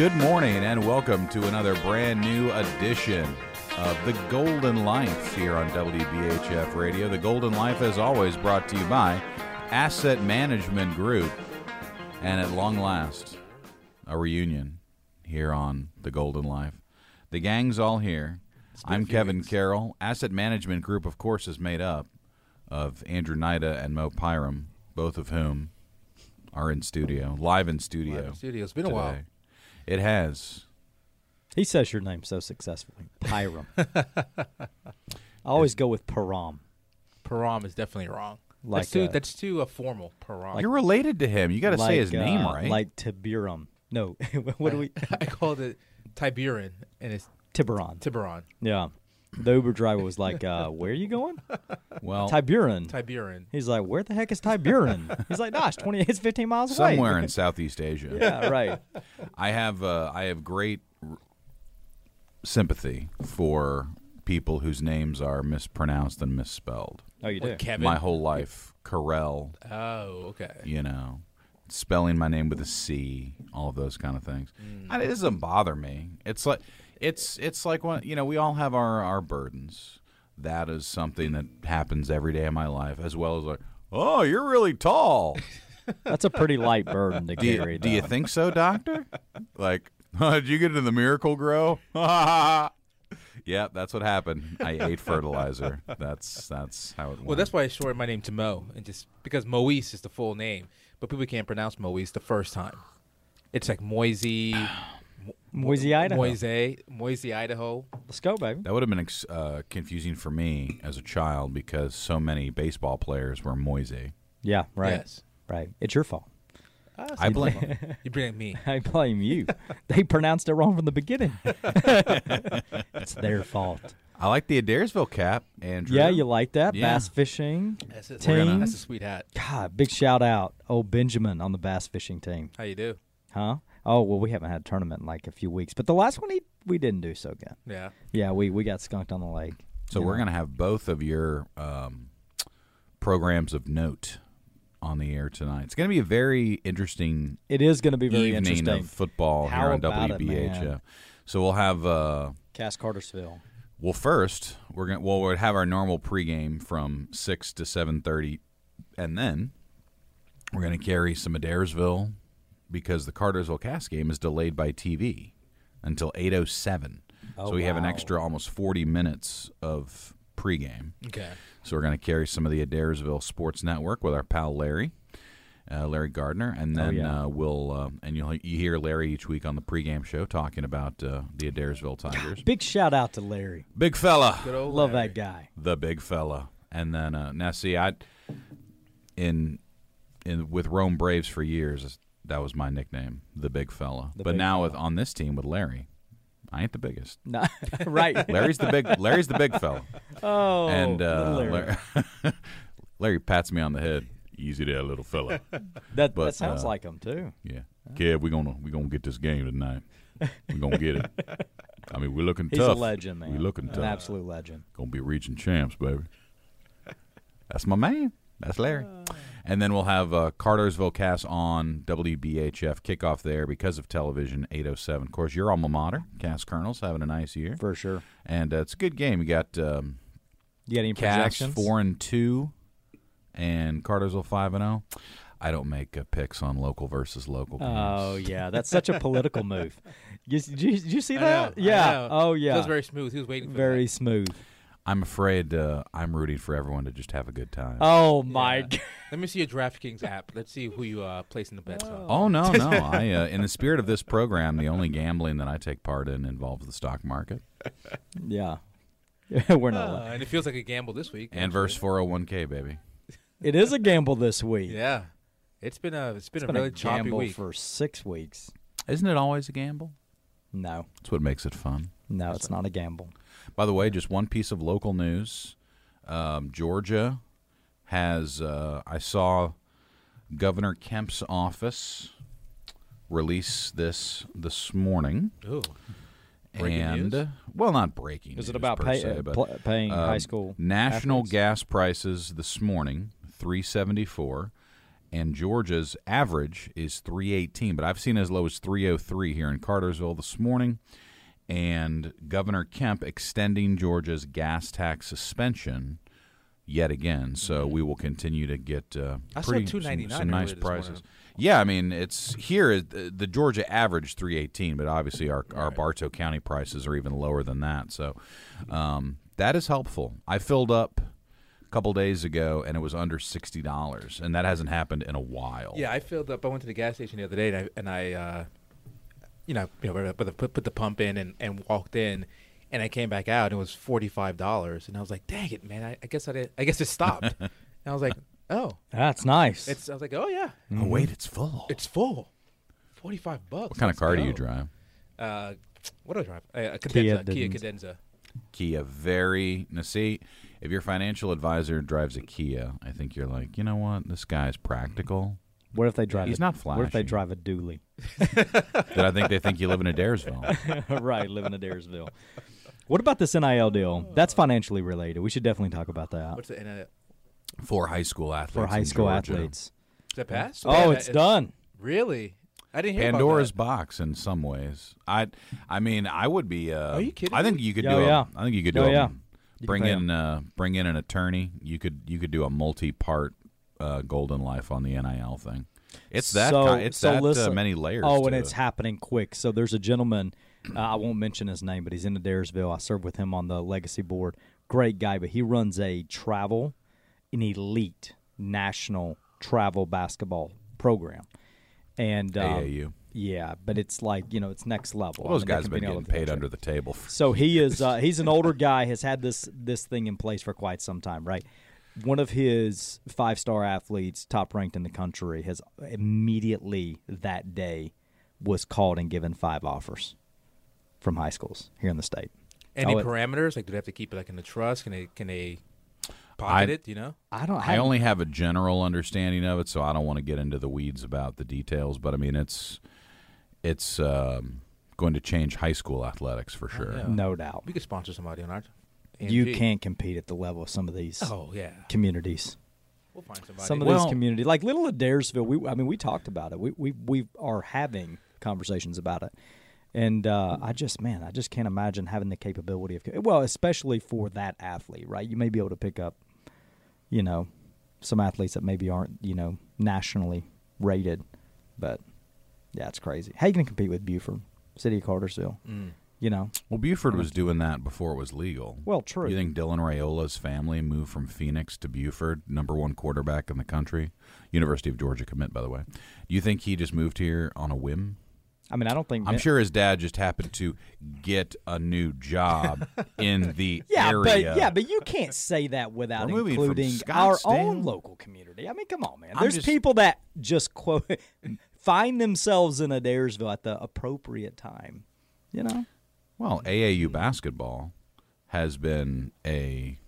Good morning and welcome to another brand new edition of The Golden Life here on WBHF Radio. The Golden Life, as always, brought to you by Asset Management Group. And at long last, a reunion here on The Golden Life. The gang's all here. I'm Kevin Carroll. Asset Management Group, of course, is made up of Andrew Nida and Mo Pyram, both of whom are in studio, live in studio. Live in studio. It's been a while. Today. It has. He says your name so successfully. Pyram. I always go with Param. Param is definitely wrong. Like, that's too uh, that's too uh, formal. Param. You're related to him. You got to say his Like, name uh, right. Like Tiburum. No, what do we? I called it Tiburon and it's Tiburon. Tiburon. Yeah. The Uber driver was like, uh, "Where are you going?" well, Tiburon. Tiburon. He's like, "Where the heck is Tiburon?" He's like, "Nah, it's twenty. It's fifteen miles away." somewhere in Southeast Asia. yeah, right. I have uh, I have great r- sympathy for people whose names are mispronounced and misspelled. Oh, you do. What, Kevin? My whole life, Carell, Oh, okay. you know, spelling my name with a C, all of those kind of things. Mm. And it doesn't bother me. It's like it's it's like when you know we all have our our burdens. That is something that happens every day of my life, as well as like, oh, you're really tall. That's a pretty light burden to Do you, carry. do you think so, doctor? like, did you get into the Miracle-Gro? yeah, that's what happened. I ate fertilizer. That's that's how it went. Well, that's why I shortened my name to Mo, and just because Moise is the full name, but people can't pronounce Moise the first time. It's like Moise, Moise, Idaho? Moise, Moise, Idaho. Let's go, baby. that would have been ex- uh, confusing for me as a child because so many baseball players were Moise. Yeah, right. Yes. Right. It's your fault. Ah, so I blame blame- You blame me. I blame you. they pronounced it wrong from the beginning. it's their fault. I like the Adairsville cap, Andrew. Yeah, you like that? Yeah. Bass fishing. That's, it. Team. That's a sweet hat. God, big shout out. Oh, Benjamin on the bass fishing team. How you do? Huh? Oh, well, we haven't had a tournament in like a few weeks. But the last one, he, we didn't do so good. Yeah. Yeah, we, we got skunked on the lake. So You we're know. going to have both of your um, programs of note on the air tonight. It's going to be a very interesting It is going to be very evening interesting. of football How here on about it, so we'll have uh, Cass Cartersville. well first we're going to well we'll have our normal pregame from 6 to 7:30 and then we're going to carry some Adairsville because the Cartersville Cass game is delayed by TV until 8:07. Oh, so we have an extra almost 40 minutes of pregame. Okay. So we're going to carry some of the Adairsville Sports Network with our pal Larry, uh, Larry Gardner, and Oh, then yeah. uh, we'll uh, and you'll you hear Larry each week on the pregame show talking about uh, the Adairsville Tigers. Big shout out to Larry. Big fella, Good old Love Larry. that guy. the big fella, and then uh, now see I in in with Rome Braves for years that was my nickname, the big fella. The but big now with on this team with Larry, I ain't the biggest. No, right. Larry's the big Larry's the big fella. Oh, and uh, Larry. Larry, pats me on the head. Easy there, little fella. that, but, that sounds uh, like him too. Yeah, Kev, we're gonna we gonna get this game tonight. We're gonna get it. I mean, we're looking He's tough. a legend, man. We're looking An tough. absolute legend. Gonna be reaching champs, baby. That's my man. That's Larry. And then we'll have uh, Cartersville Cass on WBHF kickoff there because of television 807. Of course, your alma mater, Cass Colonels, having a nice year, For sure. and uh, it's a good game. You got um, You got any Cass projections? four and two, and Cartersville five and zero. I don't make uh, picks on local versus local games. Oh yeah, that's such a political move. You, did, you, did you see I that? know, I yeah. know. Oh yeah. That was very smooth. He was waiting for Very that. smooth. I'm afraid uh, I'm rooting for everyone to just have a good time. Oh my. Yeah. God. Let me see your DraftKings app. Let's see who you uh placing the bets on. Oh no, no! I, uh, in the spirit of this program, the only gambling that I take part in involves the stock market Yeah. We're not. Uh, and it feels like a gamble this week. and verse 401k, baby. It is a gamble this week. Yeah, it's been a it's been It's a been really a choppy week. for six weeks. Isn't it always a gamble? No, That's what makes it fun. no, it's not a gamble. By the way, just one piece of local news: um, Georgia has. Uh, I saw Governor Kemp's office release this this morning. Ooh, Breaking and news? well, not breaking. Is it about per pay, se, uh, but, pl- paying high um, school national athletes? gas prices this morning 374 and Georgia's average is 318, but I've seen as low as 303 here in Cartersville this morning. And Governor Kemp extending Georgia's gas tax suspension yet again. So we will continue to get uh, Mm-hmm. Pretty some, some nice prices. Yeah, I mean it's here. The, the Georgia average 318, but obviously our our Bartow County prices are even lower than that. So um, that is helpful. I filled up a couple days ago and it was under sixty dollars, and that hasn't happened in a while. Yeah, I filled up. I went to the gas station the other day, and I, and I uh, you know, you know, put the, put, put the pump in and, and walked in, and I came back out, and it was forty five dollars, and I was like, "Dang it, man! I, I guess I did. I guess it stopped." and I was like, "Oh, That's nice. it's." I was like, "Oh yeah, Oh wait, it's full. it's full. Forty five bucks." what kind of Let's car do you go." drive? Uh, what do I drive? Uh, a Kia Cadenza. Kia Cadenza. Cadenza. Kia. Very now. See, if your financial advisor drives a Kia, I think you're like, you know what, this guy's practical. What if they drive? He's a, not What if they drive a dually? that I think they think you live in Adairsville. right, live in Adairsville. What about this NIL deal? That's financially related. We should definitely talk about that What's the uh, for high school athletes. for high school Georgia. athletes. is that passed? Oh, Yeah, it's done. Really? I didn't hear Pandora's box in some ways. I, I mean, I would be. Uh, Are you kidding I think you could Oh, do. yeah. A, I think you could do. Oh, a, yeah. You Bring in, uh, bring in an attorney. You could, you could do a multi-part uh, Golden Life on the NIL thing. It's that. So- ki- it's so that uh, many layers. Oh, and it's it. happening quick. So there's a gentleman. Uh, I won't mention his name, but he's in Adairsville. I served with him on the legacy board. Great guy, but he runs a travel, an elite national travel basketball program. And um, AAU. yeah, but it's like you know, it's next level. Well, those I mean, guys have been getting paid country. under the table. So he is uh, he's an older guy, has had this this thing in place for quite some time, right? One of his five star athletes, top ranked in the country, has immediately that day was called and given five offers from high schools here in the state. Any Oh, parameters? Like, do they have to keep it like in the trust? Can they can they I- pocket it? You know? I don't. I only have a general understanding of it, so I don't want to get into the weeds about the details. But I mean, it's it's um, going to change high school athletics for sure. yeah. no doubt. We could sponsor somebody on our. You can't compete at the level of some of these Oh yeah, communities. we'll find somebody. Some of Well- these communities, like Little Adairsville, we I mean we talked about it. We we we are having conversations about it, and uh, I just man, I just can't imagine having the capability of well, especially for that athlete, right? You may be able to pick up, you know, some athletes that maybe aren't you know nationally rated, but yeah, it's crazy. How you gonna compete with Buford, City of Cartersville? Mm. You know, Well, Buford was doing that before it was legal. well, true. You think Dylan Raiola's family moved from Phoenix to Buford, number one quarterback in the country, University of Georgia commit, by the way? Do you think he just moved here on a whim? I mean, I don't think I'm sure his dad just happened to get a new job in the Yeah, area. but yeah, but you can't say that without We're moving from including our own local community. I mean, come on, man. There's just- people that just quote find themselves in Adairsville at the appropriate time. You know, Well, AAU basketball has been a.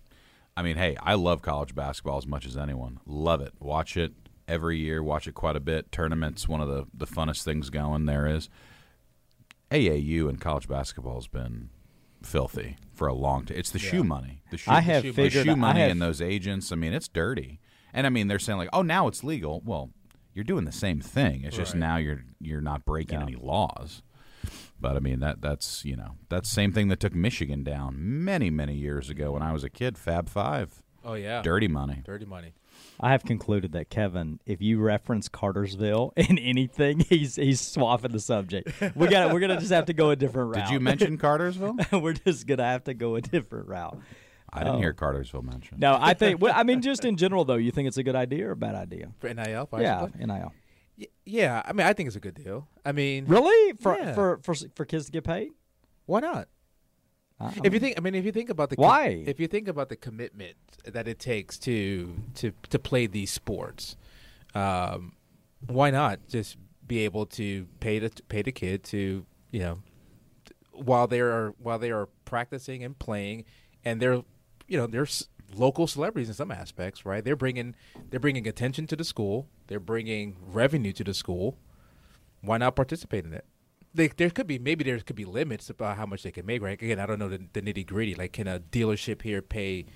I mean, hey, I love college basketball as much as anyone. Love it. Watch it every year. Watch it quite a bit. Tournaments, one of the the funnest things going there is. AAU and college basketball has been filthy for a long time. It's the shoe money. The shoe, I have the figured- shoe I money have- and those agents. I mean, it's dirty. And I mean, they're saying like, oh, now it's legal. Well, you're doing the same thing. It's just now you're you're not breaking Yeah. any laws. But I mean that that's you know that's the same thing that took Michigan down many many years ago when I was a kid. Fab Five, Oh yeah, dirty money. dirty money. I have concluded that Kevin, if you reference Cartersville in anything, he's he's swapping the subject. We got we're gonna just have to go a different route. Did you mention Cartersville? we're just gonna have to go a different route. I didn't Oh. hear um, Cartersville mentioned. No, I think. Well, I mean, just in general, though, you think it's a good idea or a bad idea? For NIL, Yeah, nil. Yeah. I mean, I think it's a good deal. I mean, Really, for Yeah. for for for kids to get paid? why not? Don't If you think, I mean, if you think about the Why? if you think about the commitment that it takes to to to play these sports, um, why not just be able to pay the pay the kid to you know while they are while they are practicing and playing, and they're you know they're local celebrities in some aspects, right? They're bringing they're bringing attention to the school, they're bringing revenue to the school. Why not participate in it? They, there could be maybe there could be limits about how much they can make. Right? Again, I don't know the, the nitty gritty. Like, can a dealership here pay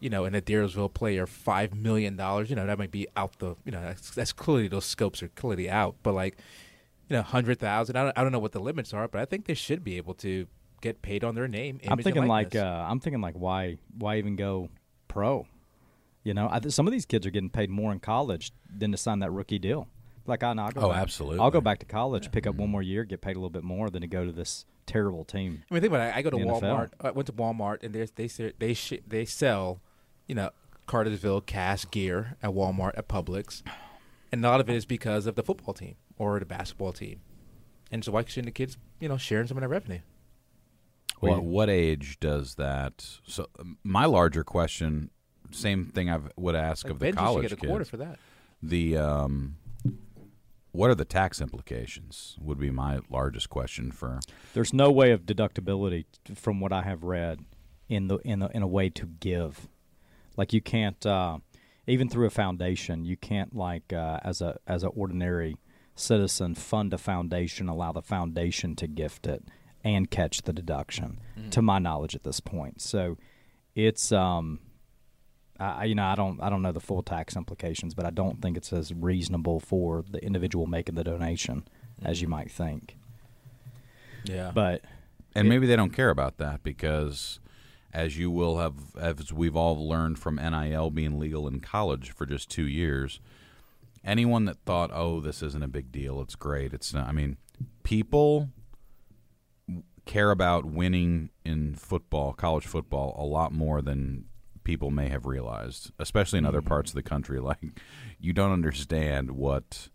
you know, an Adairsville player five million dollars, you know, that might be out the, you know, that's, that's clearly those scopes are clearly out. But like, you know, hundred thousand. I don't, I don't know what the limits are, but I think they should be able to get paid on their name. I'm thinking like uh, I'm thinking like why why even go pro? You know, I th- some of these kids are getting paid more in college than to sign that rookie deal. Like I, I'll go Oh, back- absolutely. I'll go back to college, pick up one mm-hmm. more year, get paid a little bit more than to go to this terrible team. I mean, think about it. I go to The NFL. Walmart. I went to Walmart, and there's, they they sh- they sell, you know, Cartersville Cass gear at Walmart at Publix, and a lot of it is because of the football team or the basketball team, and so why shouldn't the kids, you know, sharing some of that revenue? What, what age does that? So my larger question, same thing I would ask Like of the Benji should college get a quarter kids. for that. The um, what are the tax implications? Would be my largest question for. There's no way of deductibility from what I have read in the in the, in a way to give. Like you can't uh, even through a foundation, you can't like uh, as a as an ordinary citizen fund a foundation, allow the foundation to gift it and catch the deduction. To my knowledge, at this point, so it's um. I, I- you know, I don't, I don't know the full tax implications, but I don't think it's as reasonable for the individual making the donation as you might think. Yeah, But And maybe they don't care about that because, as you will have, as we've all learned from NIL being legal in college for just two years, anyone that thought, "Oh, this isn't a big deal, it's great," it's not. I mean, people care about winning in football, college football, a lot more than people may have realized, especially in other mm-hmm. parts of the country. Like, you don't understand what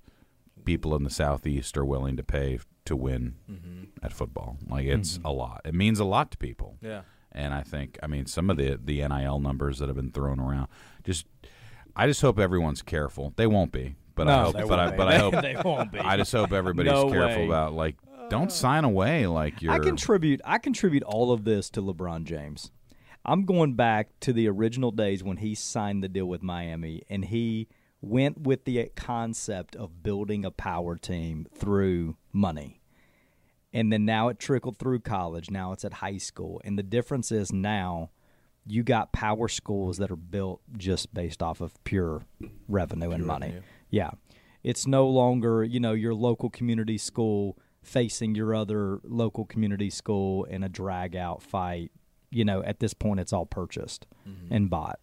people in the southeast are willing to pay to win mm-hmm. at football. Like, it's mm-hmm. a lot. It means a lot to people. yeah. And I think, I mean, some of the the NIL numbers that have been thrown around, just, I just hope everyone's careful. They won't be, but I hope, but I, but. I hope, They won't be. I just hope everybody's No careful way. about like, don't sign away like you're. I contribute. I contribute all of this to LeBron James. I'm going back to the original days when he signed the deal with Miami, and he went with the concept of building a power team through money. And then now it trickled through college. Now it's at high school, and the difference is now you got power schools that are built just based off of pure revenue and money. revenue. Yeah. It's no longer, you know, your local community school facing your other local community school in a drag out fight. You know, at this point it's all purchased mm-hmm. and bought.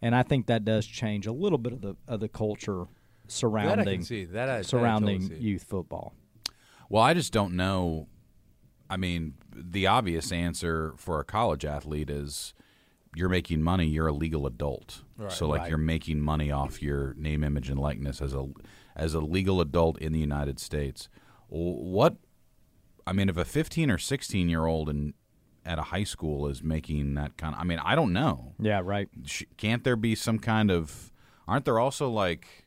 And I think that does change a little bit of the of the culture That I surrounding can see. That I, that I surrounding totally see. youth football. Well, I just don't know. I mean, the obvious answer for a college athlete is you're making money. You're a legal adult, so like Right. you're making money off your name, image, and likeness as a as a legal adult in the United States. What? I mean, if a 15 or 16 year old in at a high school is making that kind of, I mean, I don't know. Yeah, right. Can't there be some kind of? Aren't there also like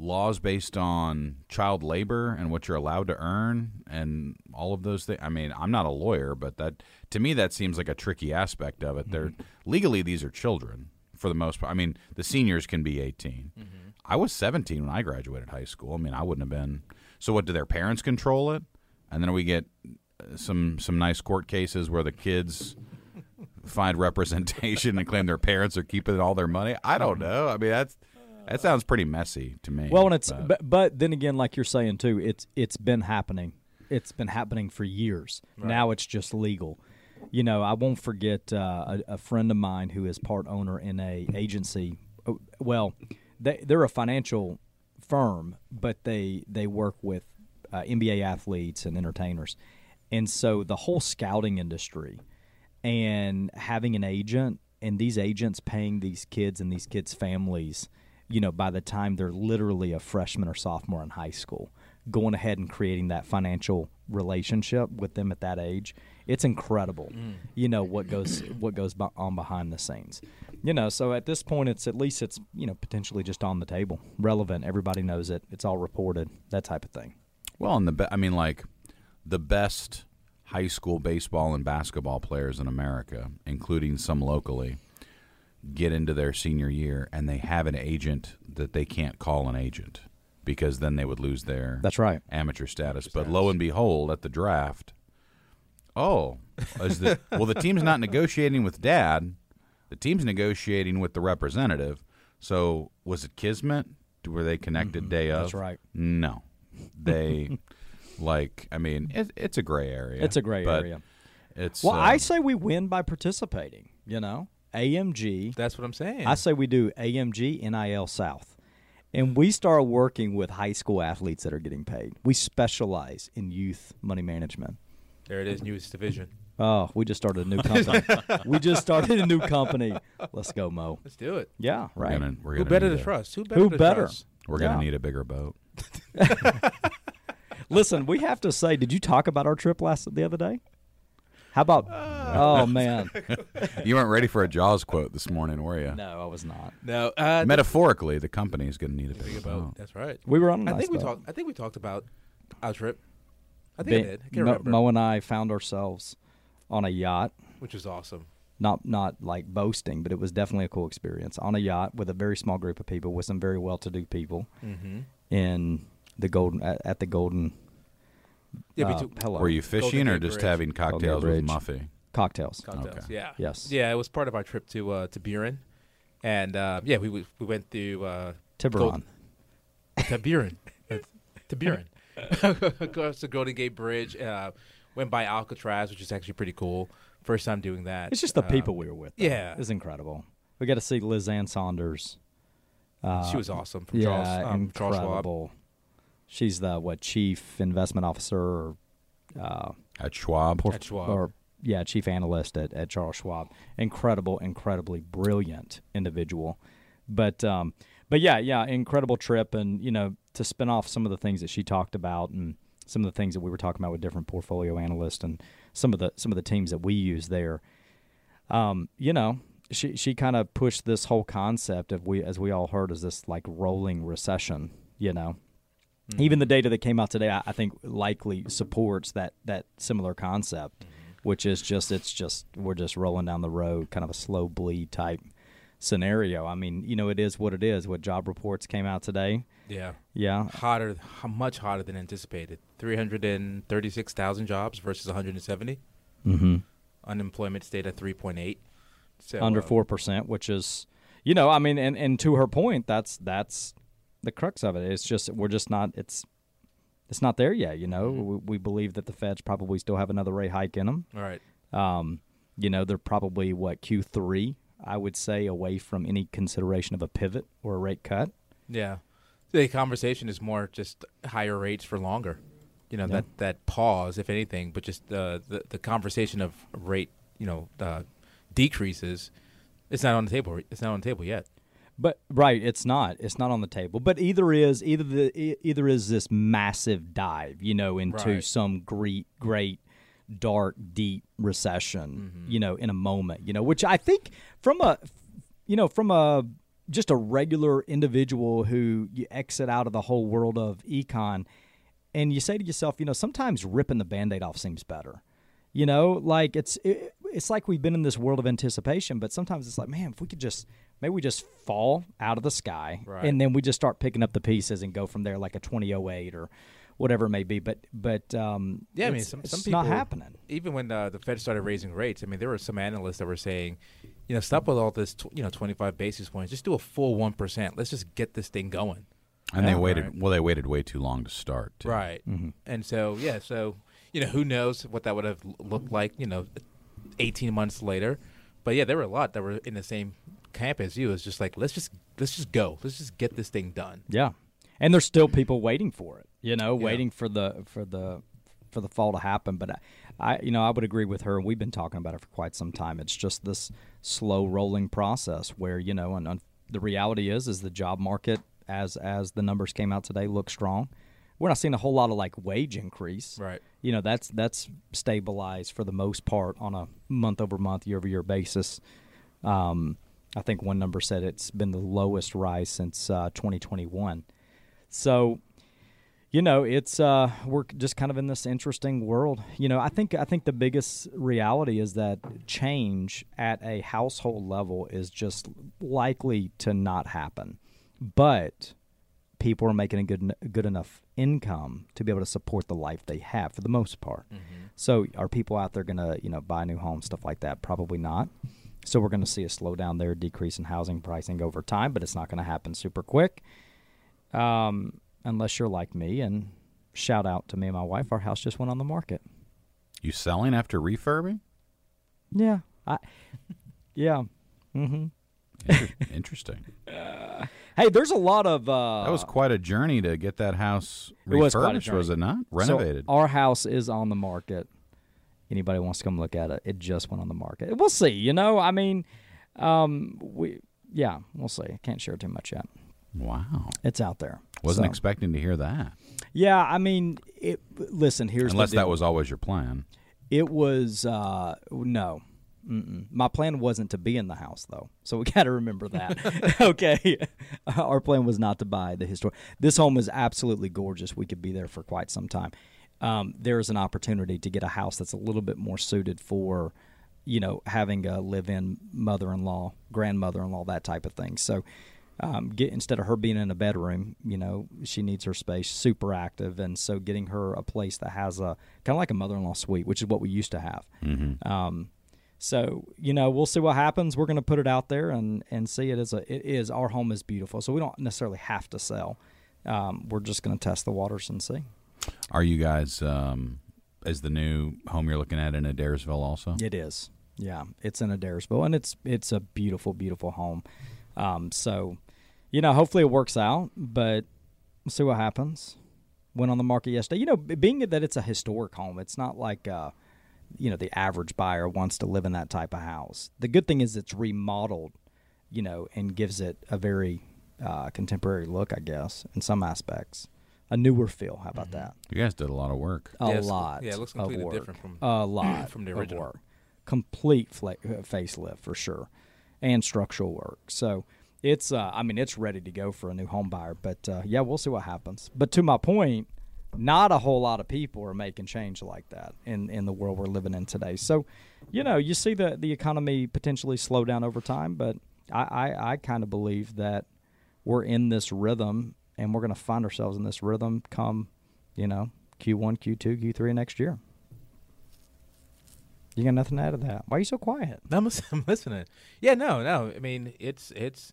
laws based on child labor and what you're allowed to earn and all of those things? I mean, I'm not a lawyer, but that to me that seems like a tricky aspect of it. They're mm-hmm. legally these are children for the most part. I mean, the seniors can be 18. Mm-hmm. I was 17 when I graduated high school. I mean, I wouldn't have been. So what? Do their parents control it? And then we get uh, some some nice court cases where the kids find representation and claim their parents are keeping all their money. I don't know. I mean, that's that sounds pretty messy to me. Well, and it's but- but, but then again, like you're saying too, it's it's been happening. It's been happening for years. Now it's just legal. You know, I won't forget uh, a, a friend of mine who is part owner in a agency. oh, Well, they they're a financial firm, but they they work with uh, NBA athletes and entertainers, and so the whole scouting industry and having an agent and these agents paying these kids and these kids' families, you know, by the time they're literally a freshman or sophomore in high school, going ahead and creating that financial relationship with them at that age, it's incredible. You know what goes what goes on behind the scenes. You know, so at this point, it's at least it's you know potentially just on the table, relevant. Everybody knows it. It's all reported. That type of thing. well, and the be- I mean, like the best high school baseball and basketball players in America, including some locally, get into their senior year and they have an agent that they can't call an agent because then they would lose their That's right. amateur status. But lo and behold, at the draft, oh, is the, well, the team's not negotiating with dad. the team's negotiating with the representative. So was it Kismet? Were they connected day of? Mm-hmm. That's right. No, they like. I mean, it, it's a gray area. It's a gray but area. It's Well, uh, I say we win by participating. You know, AMG. That's what I'm saying. I say we do AMG NIL South. And we start working with high school athletes that are getting paid. We specialize in youth money management. There it is, newest division. Oh, we just started a new company. we just started a new company. Let's go, Mo. Let's do it. Yeah, we're right. gonna we're Who gonna better need to a- trust? Who better? Who to better? trust? We're gonna Yeah. need a bigger boat. Listen, we have to say, did you talk about our trip last the other day? How about? oh man, You weren't ready for a Jaws quote this morning, were you? no, I was not. No, uh, Metaphorically, the company is going to need a bigger about boat. that's right. We were on. A I nice think we boat. talked. I think we talked about our trip. I think I did. I can't Mo, remember. Mo and I found ourselves on a yacht. which was awesome. Not not like boasting, but it was definitely a cool experience on a yacht with a very small group of people, with some very well-to-do people Mm-hmm. in the golden at, at the golden Yeah, uh, we hello Were you fishing or Gate just Bridge. having cocktails with Bridge. Muffy? cocktails. cocktails. Okay. Yeah. Yes. Yeah, it was part of our trip to uh, to Buren, and uh, yeah, we we went to uh, Tiburon. to Buren, to Buren, across the Golden Gate Bridge. Uh, went by Alcatraz, which is actually pretty cool. First time doing that. It's just the Uh, people we were with. though. yeah. it's incredible. We got to see Liz Ann Sonders. Uh, she was awesome from yeah, Charles, um, Charles incredible. She's the what chief investment officer or uh, At Schwab? porf- At Schwab. or yeah, chief analyst at, at Charles Schwab. Incredible, incredibly brilliant individual. But um, but yeah, yeah, incredible trip, and you know to spin off some of the things that she talked about, and some of the things that we were talking about with different portfolio analysts, and some of the some of the teams that we use there. Um, you know, she she kind of pushed this whole concept of we as we all heard as this like rolling recession. You know, Mm-hmm. even the data that came out today, I, I think likely supports that that similar concept, Mm-hmm. which is just it's just we're just rolling down the road, kind of a slow bleed type scenario. I mean, you know, it is what it is. What job reports came out today? Yeah. Yeah, Hotter, much hotter than anticipated. 336,000 jobs versus 170. mm-hmm. Unemployment stayed at 3.8. So, under uh, four percent, which is, you know, I mean, and and to her point, that's that's the crux of it. It's just we're just not. It's it's not there yet. You know, we, we believe that the Feds probably still have another rate hike in them. All right. Um, you know, they're probably what Q three, I would say, away from any consideration of a pivot or a rate cut. Yeah. The conversation is more just higher rates for longer. You know, Yeah. that, that pause, if anything, but just uh, the, the conversation of rate, you know, uh, decreases, it's not on the table. It's not on the table yet. But right, it's not. It's not on the table. But either is either the either is this massive dive, you know, into Right. some great great dark deep recession, mm-hmm. you know, in a moment, you know, which I think from a you know, from a just a regular individual who you exit out of the whole world of econ and you say to yourself, you know, sometimes ripping the band-aid off seems better. You know, like it's it, it's like we've been in this world of anticipation, but sometimes it's like, man, if we could just maybe we just fall out of the sky Right. and then we just start picking up the pieces and go from there like a 2008 or whatever it may be. But but um, Yeah, I mean, it's- some, it's some people not happening. Even when uh, the Fed started raising rates, I mean, there were some analysts that were saying, you know, stop with all this, tw- you know, 25 basis points. Just do a full 1%. Let's just get this thing going. And they waited. Right. Well, they waited way too long to start. too. Right. And so, yeah, so, you know, who knows what that would have looked like, you know, 18 months later. But yeah, there were a lot that were in the same camp as you. It's just like, let's just, let's just go. Let's just get this thing done. Yeah, and there's still people waiting for it. You know, Yeah. waiting for the for the for the fall to happen. But I, I, you know, I would agree with her. We've been talking about it for quite some time. It's just this slow rolling process where you know, and, and the reality is, is the job market as as the numbers came out today look strong. We're not seeing a whole lot of like wage increase. Right. You know, that's that's stabilized for the most part on a month over month, year over year basis. Um, I think one number said it's been the lowest rise since uh, 2021. So, you know, it's uh, we're just kind of in this interesting world. You know, I think I think the biggest reality is that change at a household level is just likely to not happen, but people are making a good good enough income to be able to support the life they have for the most part. So, are people out there going to you know buy new home stuff like that? Probably not. So we're going to see a slowdown there, decrease in housing pricing over time, but it's not going to happen super quick. Um, unless you're like me and shout out to me and my wife, our house just went on the market. You selling after refurbing? Yeah. I Yeah. mm-hmm. Inter- Interesting. Hey, there's a lot of uh That was quite a journey to get that house It was refurbished, was, it not? so Renovated. our house is on the market. Anybody wants to come look at it? It just went on the market. We'll see, you know? I mean, um we yeah, we'll see. Can't share too much yet. Wow. It's out there. Wasn't So- expecting to hear that. Yeah, I mean, it, listen, here's Unless that was always your plan. It was uh no. Mm-mm. My plan wasn't to be in the house though, so we got to remember that. okay, our plan was not to buy the historic. This home is absolutely gorgeous. We could be there for quite some time. Um, there is an opportunity to get a house that's a little bit more suited for, you know, having a live-in mother-in-law, grandmother-in-law, that type of thing. So, um, get instead of her being in a bedroom, you know, she needs her space, super active, and so getting her a place that has a kind of like a mother-in-law suite, which is what we used to have. Mm-hmm. Um, so you know, we'll see what happens. We're going to put it out there and and see it as a it is our home is beautiful, so we don't necessarily have to sell. Um, we're just going to test the waters and see. Are you guys, um, is the new home you're looking at in Adairsville also? It is, yeah, it's in Adairsville, and it's it's a beautiful, beautiful home. Um, so, you know, hopefully it works out, but we'll see what happens. Went on the market yesterday. You know, being that it's a historic home, it's not like uh, you know the average buyer wants to live in that type of house. The good thing is it's remodeled, you know, and gives it a very uh, contemporary look, I guess, in some aspects. A newer feel. How about that? You guys did a lot of work. A Yeah, lot. yeah, it looks of completely work. different from- a lot from the of original. work. Complete fla- uh, facelift for sure, and structural work. So it's, uh, I mean, it's ready to go for a new home buyer. But uh, yeah, we'll see what happens. But to my point, not a whole lot of people are making change like that in in the world we're living in today. So, you know, you see the the economy potentially slow down over time, but I I, I kind of believe that we're in this rhythm and we're going to find ourselves in this rhythm come, you know, Q1, Q2, Q3 next year. You got nothing out of that. Why are you so quiet? I'm, I'm listening. Yeah, no, no. I mean, it's it's.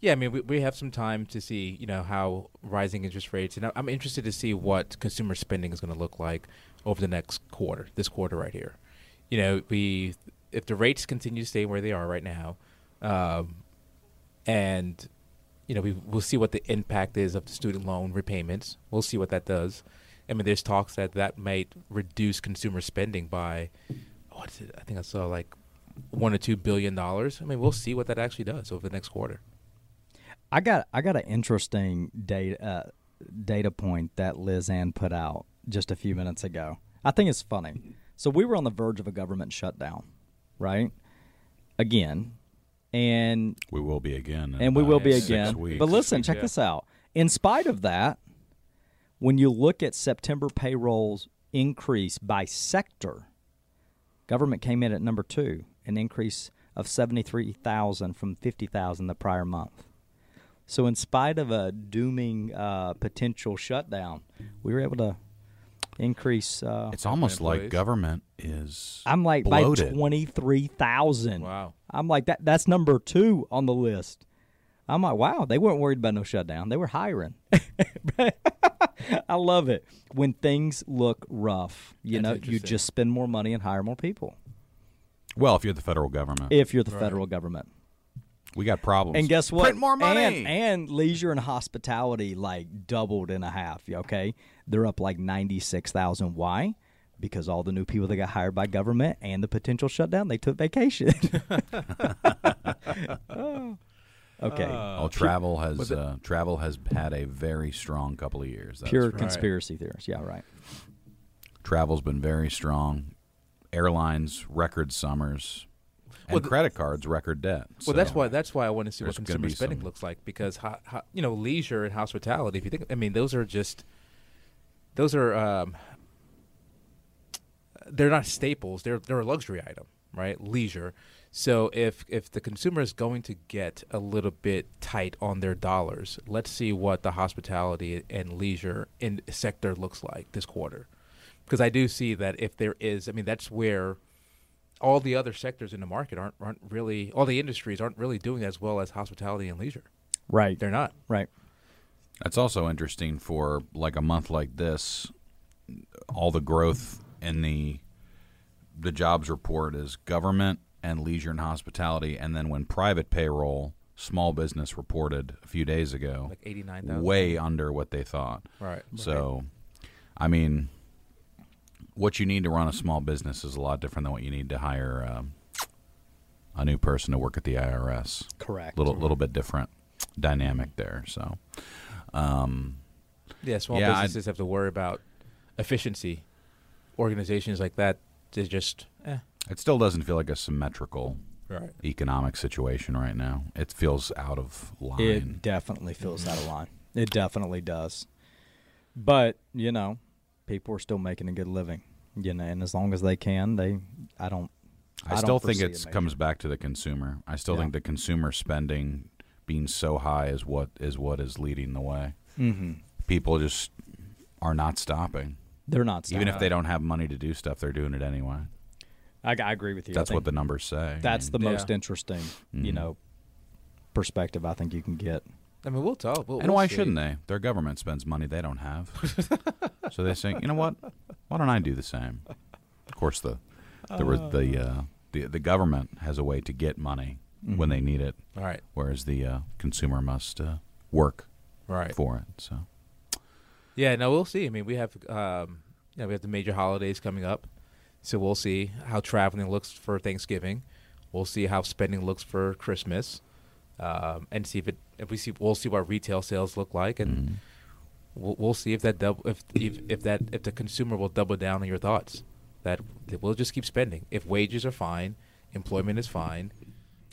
Yeah, I mean, we, we have some time to see, you know, how rising interest rates, and I'm interested to see what consumer spending is going to look like over the next quarter, this quarter right here. You know, we if the rates continue to stay where they are right now, um, and you know, we we'll see what the impact is of the student loan repayments. We'll see what that does. I mean, there's talks that that might reduce consumer spending by what is it? I think I saw like one or two billion dollars. I mean, we'll see what that actually does over the next quarter. I got I got an interesting data uh, data point that Liz Ann put out just a few minutes ago. I think it's funny. So we were on the verge of a government shutdown, right? Again, and We will be again. and we will be again. weeks. But listen, check yeah. this out. In spite of that, when you look at September payrolls increase by sector, government came in at number two, an increase of seventy three thousand from fifty thousand the prior month. So, in spite of a dooming uh, potential shutdown, we were able to increase. Uh, It's almost like employees. government is. I'm like bloated. by twenty three thousand. Wow. I'm like that. That's number two on the list. I'm like, wow, they weren't worried about no shutdown. They were hiring. I love it when things look rough. You That's know, you just spend more money and hire more people. Well, if you're the federal government, If you're the Right. federal government, we got problems. and guess what? Print more money. And, and leisure and hospitality like doubled in a half. Okay, they're up like ninety six thousand. Why? Because all the new people that got hired by government and the potential shutdown, they took vacation. Oh. Okay. oh, travel has uh, travel has had a very strong couple of years. That's Pure for- conspiracy theorists. Yeah, right. Travel's been very strong. Airlines record summers, and Well, the- credit cards record debt. Well, that's why that's why I want to see what there's gonna consumer spending some- looks like because ho, ho, you know leisure and hospitality. If you think, I mean, those are just those are um, they're not staples. They're they're a luxury item, right? Leisure. So if if the consumer is going to get a little bit tight on their dollars, let's see what the hospitality and leisure in sector looks like this quarter. Because I do see that if there is, I mean, that's where all the other sectors in the market aren't aren't really all the industries aren't really doing as well as hospitality and leisure. Right. They're not. Right. That's also interesting for like a month like this. All the growth in the the jobs report is government and leisure and hospitality, and then when private payroll, small business reported a few days ago, Like eighty nine thousand. way under what they thought. Right. So, I mean, what you need to run a small business is a lot different than what you need to hire um, a new person to work at the IRS. Correct. Little little bit different dynamic there. So, um, Yeah, small Yeah, businesses have to worry about efficiency. Organizations like that, they just eh. it still doesn't feel like a symmetrical Right. economic situation right now. It feels out of line. It definitely feels out of line. It definitely does. But you know, people are still making a good living. You know, and as long as they can, they. I don't. I, don't still think foresee it comes back to the consumer. I still Yeah. think the consumer spending being so high is what is what is leading the way. Mm-hmm. People just are not stopping. They're not. Even if they don't have money to do stuff, they're doing it anyway. I, I agree with you. That's what the numbers say. That's the I mean, most Yeah. interesting, you Mhm. know, perspective I think you can get. I mean, we'll talk. We'll, and we'll why see. shouldn't they? Their government spends money they don't have. so they say, you know what? Why don't I do the same? Of course, the the re- the uh, the, the government has a way to get money when they need it, All right. whereas the uh, consumer must uh, work Right. for it. So Yeah, no, we'll see. I mean, we have um, you know, we have the major holidays coming up, so we'll see how traveling looks for Thanksgiving. We'll see how spending looks for Christmas, um, and see if it if we see we'll see what retail sales look like, and mhm. we'll, we'll see if that double if, if if that if the consumer will double down on your thoughts that that we'll just keep spending if wages are fine, employment is fine.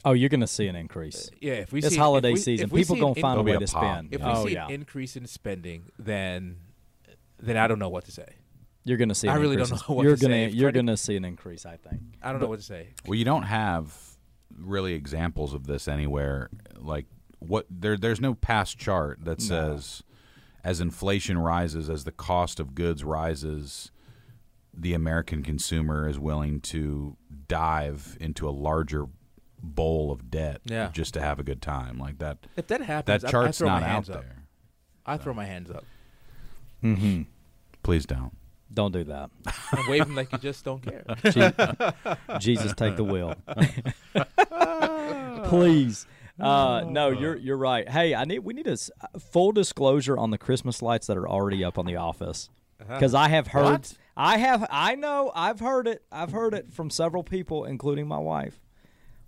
Oh, you're going to see an increase. Uh, yeah, if we see This see holiday if we, season, if we people see gonna in- find a There'll be way a to pop. spend. If we oh see yeah, an increase in spending, then then I don't know what to say. you're going to see. An I really don't increase. know what you're to say. gonna If you're Freddie- going to see an increase. I think. I don't know what to say. Well, you don't have really examples of this anywhere. Like what there, there's no past chart that No. says as inflation rises, as the cost of goods rises, the American consumer is willing to dive into a larger bowl of debt Yeah. just to have a good time. Like that. If that happens, That I- chart's I throw not my out hands up. there. I throw my hands up Mm-hmm. Please don't. Don't do that. and wave them like you just don't care. Je- Jesus, take the wheel. Please. Uh, no, you're you're right. Hey, I need we need a s- full disclosure on the Christmas lights that are already up on the office because I have heard. What? I have. I know. I've heard it. I've heard it from several people, including my wife.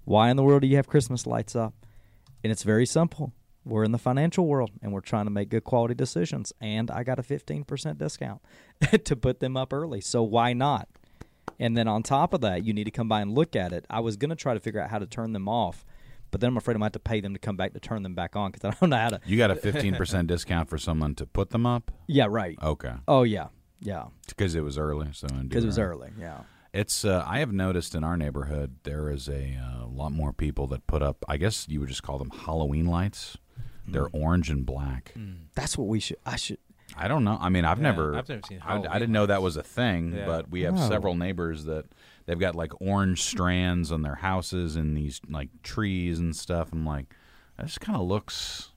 Why in the world do you have Christmas lights up? And it's very simple. We're in the financial world and we're trying to make good quality decisions. And I got a 15% discount to put them up early. So why not? And then on top of that, you need to come by and look at it. I was going to try to figure out how to turn them off, but then I'm afraid I'm going to have to pay them to come back to turn them back on because I don't know how to. You got a 15% discount for someone to put them up? Yeah, right. Okay. Oh, yeah. Yeah. Because it was early. So Because it was early. Yeah. It's. Uh, I have noticed in our neighborhood there is a uh, lot more people that put up. I guess you would just call them Halloween lights. They're Mm. orange and black. That's what we should. I should. I don't know. I mean, I've Yeah, never. I've never seen I, I didn't know that was a thing, Yeah. but we have No. several neighbors that they've got like orange strands on their houses and these like trees and stuff. I'm like, that just kind of looks.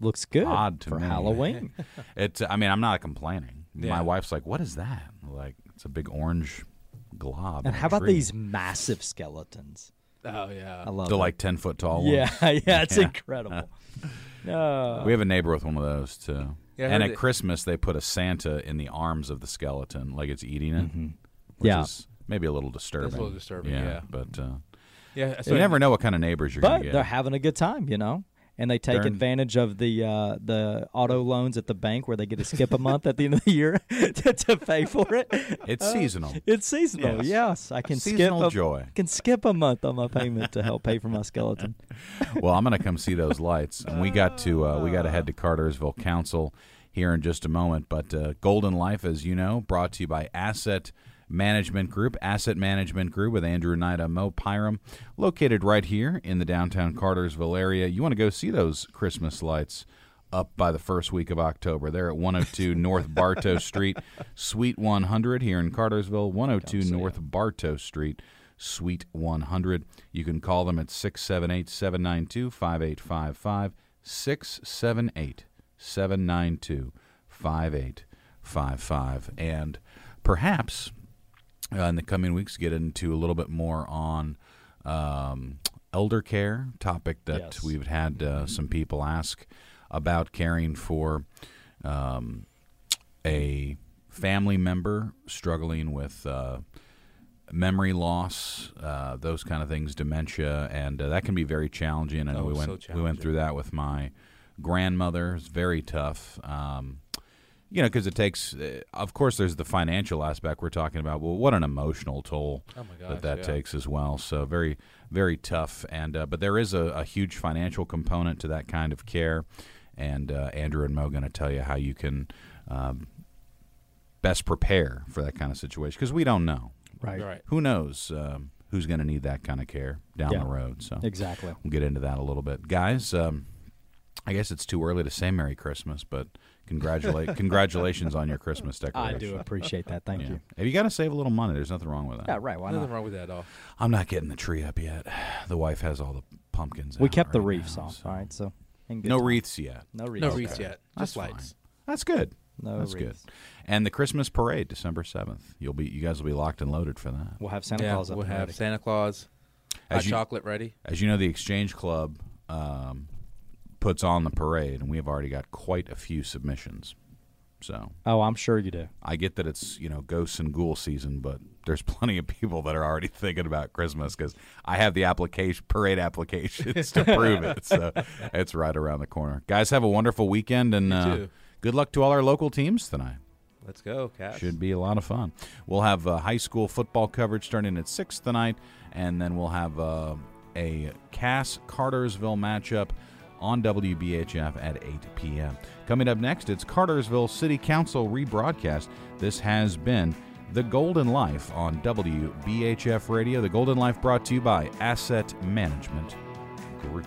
Looks good Odd to for me. Halloween. It. I mean, I'm not complaining. Yeah. My wife's like, "What is that?" Like, it's a big orange glob. and how about these massive skeletons? Oh yeah. I love The it. like ten foot tall ones. Yeah, yeah, it's Yeah. incredible. Uh, We have a neighbor with one of those too. Yeah, and at it- Christmas, they put a Santa in the arms of the skeleton, like it's eating it. Mhm. Which Yeah. is maybe a little disturbing. A little disturbing, yeah. But uh, yeah. you never know what kind of neighbors you're but going to get. they're having a good time, you know. And they take They're advantage of the uh, the auto loans at the bank where they get to skip a month at the end of the year to, to pay for it. it's Uh, seasonal. It's seasonal. Yes. Yes, I can Seasonal skip a, joy. Can skip a month on my payment to help pay for my skeleton. well, I'm going to come see those lights, and we got to uh, we got to head to Cartersville Council here in just a moment. But uh, Golden Life, as you know, brought to you by Asset Management Group, Asset Management Group with Andrew Knight and Mo Pyram, located right here in the downtown Cartersville area. You want to go see those Christmas lights up by the first week of October. They're at 102 North Bartow Street, Suite 100 here in Cartersville, 102 Come see North Bartow Street. Suite 100. You can call them at 678 792 5855. 678 792 5855. And perhaps uh, in the coming weeks, get into a little bit more on um, elder care, topic that Yes. we've had uh, some people ask about caring for um, a family member struggling with uh, memory loss, uh, those kind of things, dementia, and uh, that can be very challenging. I know Oh, we so went we went through that with my grandmother. It's very tough. Um, you know, because it takes, uh, of course, there's the financial aspect we're talking about. Well, what an emotional toll Oh my gosh, that that yeah. takes as well. So very, very tough. And uh, but there is a, a huge financial component to that kind of care. And uh, Andrew and Mo going to tell you how you can um, best prepare for that kind of situation because we don't know. Right. Right. Who knows um, who's going to need that kind of care down Yeah. the road? So Exactly. we'll get into that a little bit, guys. Um, I guess it's too early to say Merry Christmas, but congratulate congratulations on your Christmas decoration. I do appreciate that. Thank Yeah. you. If you got to save a little money, there's nothing wrong with that. Yeah, right. Why Nothing not? wrong with that at all. I'm not getting the tree up yet. The wife has all the pumpkins. We out kept the right reefs now, off. so- All right, so No time. wreaths yet. No wreaths. No Okay. wreaths yet. That's Just lights. That's good. No That's wreaths. good. And the Christmas parade, December seventh. You'll be, you guys will be locked and loaded for that. We'll have Santa yeah, Claus up we'll have ready. Santa Claus, As hot you- chocolate ready. As you know, the Exchange Club um, puts on the parade, and we have already got quite a few submissions. So Oh, I'm sure you do. I get that it's you know ghosts and ghoul season, but there's plenty of people that are already thinking about Christmas because I have the application parade applications to prove it. So it's right around the corner. Guys, have a wonderful weekend and uh, good luck to all our local teams tonight. Let's go, Cass. Should be a lot of fun. We'll have uh, high school football coverage starting at six tonight, and then we'll have uh, a Cass Cartersville matchup on WBHF at 8 p.m. Coming up next, it's Cartersville City Council rebroadcast. This has been The Golden Life on WBHF Radio. The Golden Life brought to you by Asset Management Group.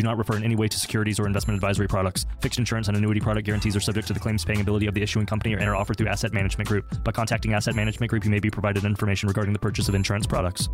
do not refer in any way to securities or investment advisory products. Fixed insurance and annuity product guarantees are subject to the claims paying ability of the issuing company and are offered through Asset Management Group. By contacting Asset Management Group, you may be provided information regarding the purchase of insurance products.